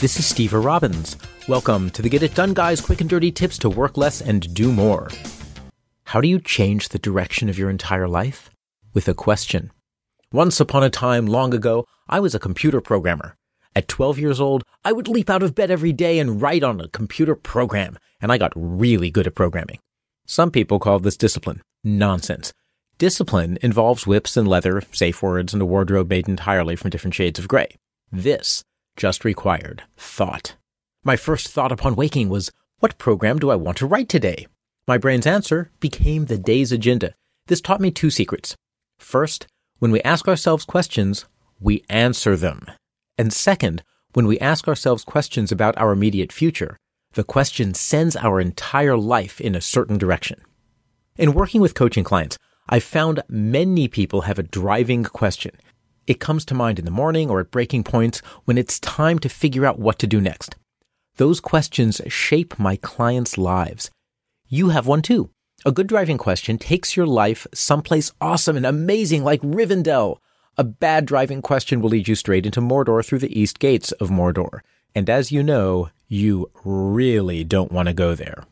This is Stever Robbins. Welcome to the Get It Done Guys quick and dirty tips to work less and do more. How do you change the direction of your entire life? With a question. Once upon a time, long ago, I was a computer programmer. At 12 years old, I would leap out of bed every day and write on a computer program, and I got really good at programming. Some people call this discipline. Nonsense. Discipline involves whips and leather, safe words, and a wardrobe made entirely from different shades of gray. This just required thought. My first thought upon waking was, what program do I want to write today? My brain's answer became the day's agenda. This taught me two secrets. First, when we ask ourselves questions, we answer them. And second, when we ask ourselves questions about our immediate future, the question sends our entire life in a certain direction. In working with coaching clients, I've found many people have a driving question. It comes to mind in the morning or at breaking points when it's time to figure out what to do next. Those questions shape my clients' lives. You have one too. A good driving question takes your life someplace awesome and amazing like Rivendell. A bad driving question will lead you straight into Mordor through the east gates of Mordor. And as you know, you really don't want to go there.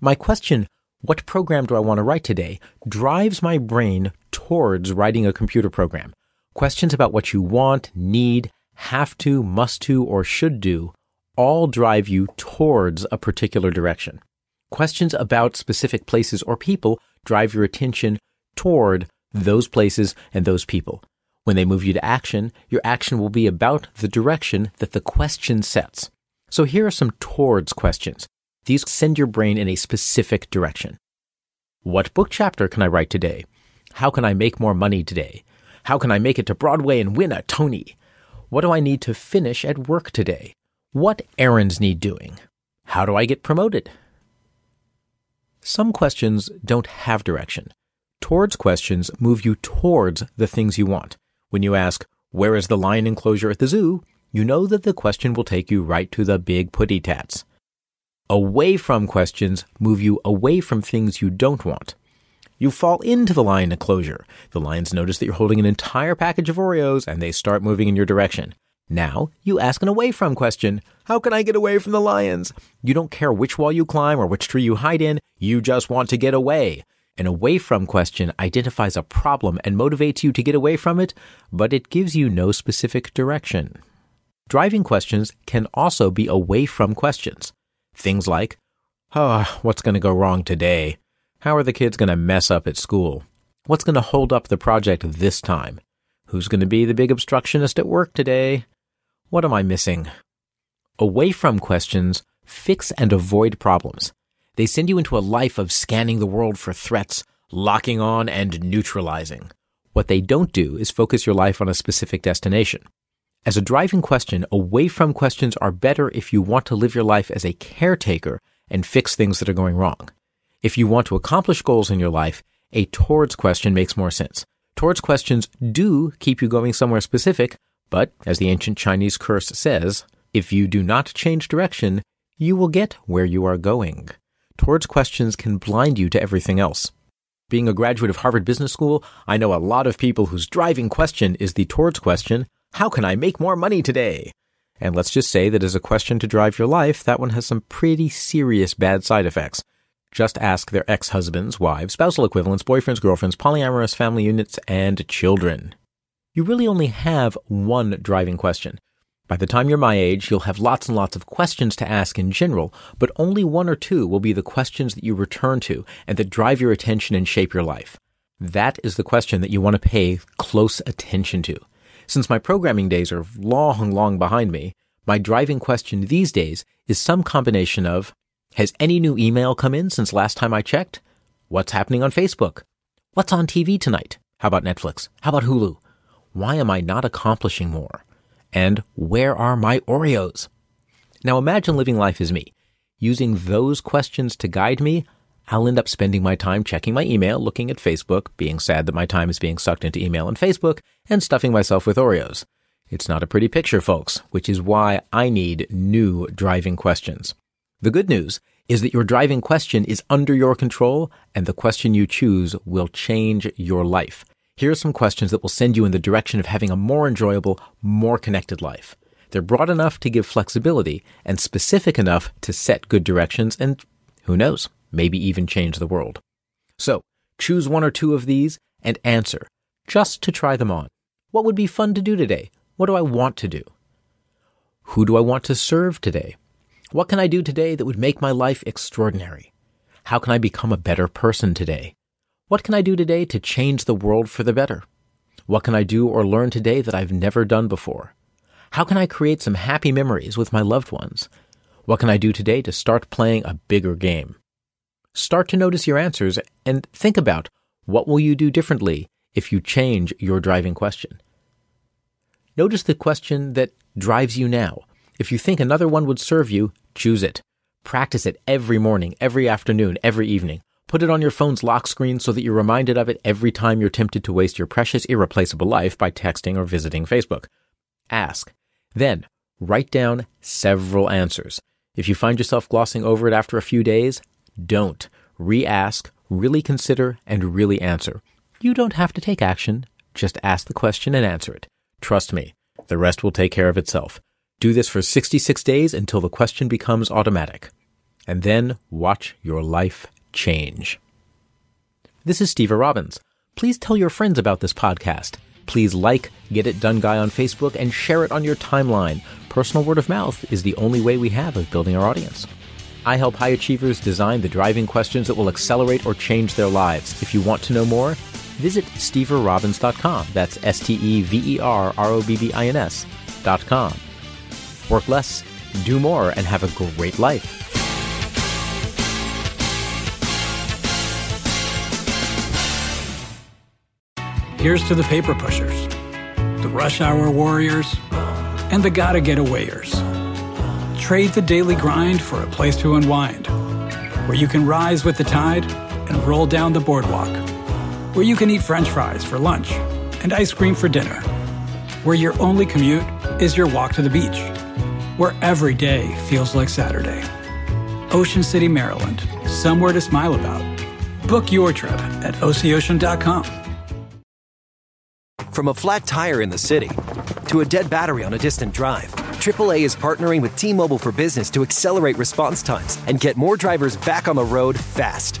My question, what program do I want to write today, drives my brain towards writing a computer program. Questions about what you want, need, have to, must to, or should do all drive you towards a particular direction. Questions about specific places or people drive your attention toward those places and those people. When they move you to action, your action will be about the direction that the question sets. So here are some towards questions. These send your brain in a specific direction. What book chapter can I write today? How can I make more money today? How can I make it to Broadway and win a Tony? What do I need to finish at work today? What errands need doing? How do I get promoted? Some questions don't have direction. Towards questions move you towards the things you want. When you ask, where is the lion enclosure at the zoo? You know that the question will take you right to the big putty tats. Away from questions move you away from things you don't want. You fall into the lion enclosure. The lions notice that you're holding an entire package of Oreos and they start moving in your direction. Now, you ask an away from question. How can I get away from the lions? You don't care which wall you climb or which tree you hide in. You just want to get away. An away from question identifies a problem and motivates you to get away from it, but it gives you no specific direction. Driving questions can also be away from questions. Things like, oh, what's going to go wrong today? How are the kids going to mess up at school? What's going to hold up the project this time? Who's going to be the big obstructionist at work today? What am I missing? Away from questions, fix and avoid problems. They send you into a life of scanning the world for threats, locking on, and neutralizing. What they don't do is focus your life on a specific destination. As a driving question, away from questions are better if you want to live your life as a caretaker and fix things that are going wrong. If you want to accomplish goals in your life, a towards question makes more sense. Towards questions do keep you going somewhere specific, but as the ancient Chinese curse says, if you do not change direction, you will get where you are going. Towards questions can blind you to everything else. Being a graduate of Harvard Business School, I know a lot of people whose driving question is the towards question, how can I make more money today? And let's just say that as a question to drive your life, that one has some pretty serious bad side effects. Just ask their ex-husbands, wives, spousal equivalents, boyfriends, girlfriends, polyamorous family units, and children. You really only have one driving question. By the time you're my age, you'll have lots and lots of questions to ask in general, but only one or two will be the questions that you return to and that drive your attention and shape your life. That is the question that you want to pay close attention to. Since my programming days are long, long behind me, my driving question these days is some combination of, has any new email come in since last time I checked? What's happening on Facebook? What's on TV tonight? How about Netflix? How about Hulu? Why am I not accomplishing more? And where are my Oreos? Now imagine living life as me. Using those questions to guide me, I'll end up spending my time checking my email, looking at Facebook, being sad that my time is being sucked into email and Facebook, and stuffing myself with Oreos. It's not a pretty picture, folks, which is why I need new driving questions. The good news is that your driving question is under your control and the question you choose will change your life. Here are some questions that will send you in the direction of having a more enjoyable, more connected life. They're broad enough to give flexibility and specific enough to set good directions and, who knows, maybe even change the world. So, choose one or two of these and answer, just to try them on. What would be fun to do today? What do I want to do? Who do I want to serve today? What can I do today that would make my life extraordinary? How can I become a better person today? What can I do today to change the world for the better? What can I do or learn today that I've never done before? How can I create some happy memories with my loved ones? What can I do today to start playing a bigger game? Start to notice your answers and think about what will you do differently if you change your driving question. Notice the question that drives you now. If you think another one would serve you, choose it. Practice it every morning, every afternoon, every evening. Put it on your phone's lock screen so that you're reminded of it every time you're tempted to waste your precious, irreplaceable life by texting or visiting Facebook. Ask. Then, write down several answers. If you find yourself glossing over it after a few days, don't. Re-ask, really consider, and really answer. You don't have to take action. Just ask the question and answer it. Trust me, the rest will take care of itself. Do this for 66 days until the question becomes automatic. And then watch your life change. This is Stever Robbins. Please tell your friends about this podcast. Please like Get It Done Guy on Facebook and share it on your timeline. Personal word of mouth is the only way we have of building our audience. I help high achievers design the driving questions that will accelerate or change their lives. If you want to know more, visit steverrobbins.com. That's S T E V E R R O B B I N S.com. Work less, do more, and have a great life. Here's to the paper pushers, the rush hour warriors, and the gotta get awayers. Trade the daily grind for a place to unwind, where you can rise with the tide and roll down the boardwalk, where you can eat french fries for lunch and ice cream for dinner, where your only commute is your walk to the beach, where every day feels like Saturday. Ocean City, Maryland, somewhere to smile about. Book your trip at OCOcean.com. From a flat tire in the city to a dead battery on a distant drive, AAA is partnering with T Mobile for Business to accelerate response times and get more drivers back on the road fast.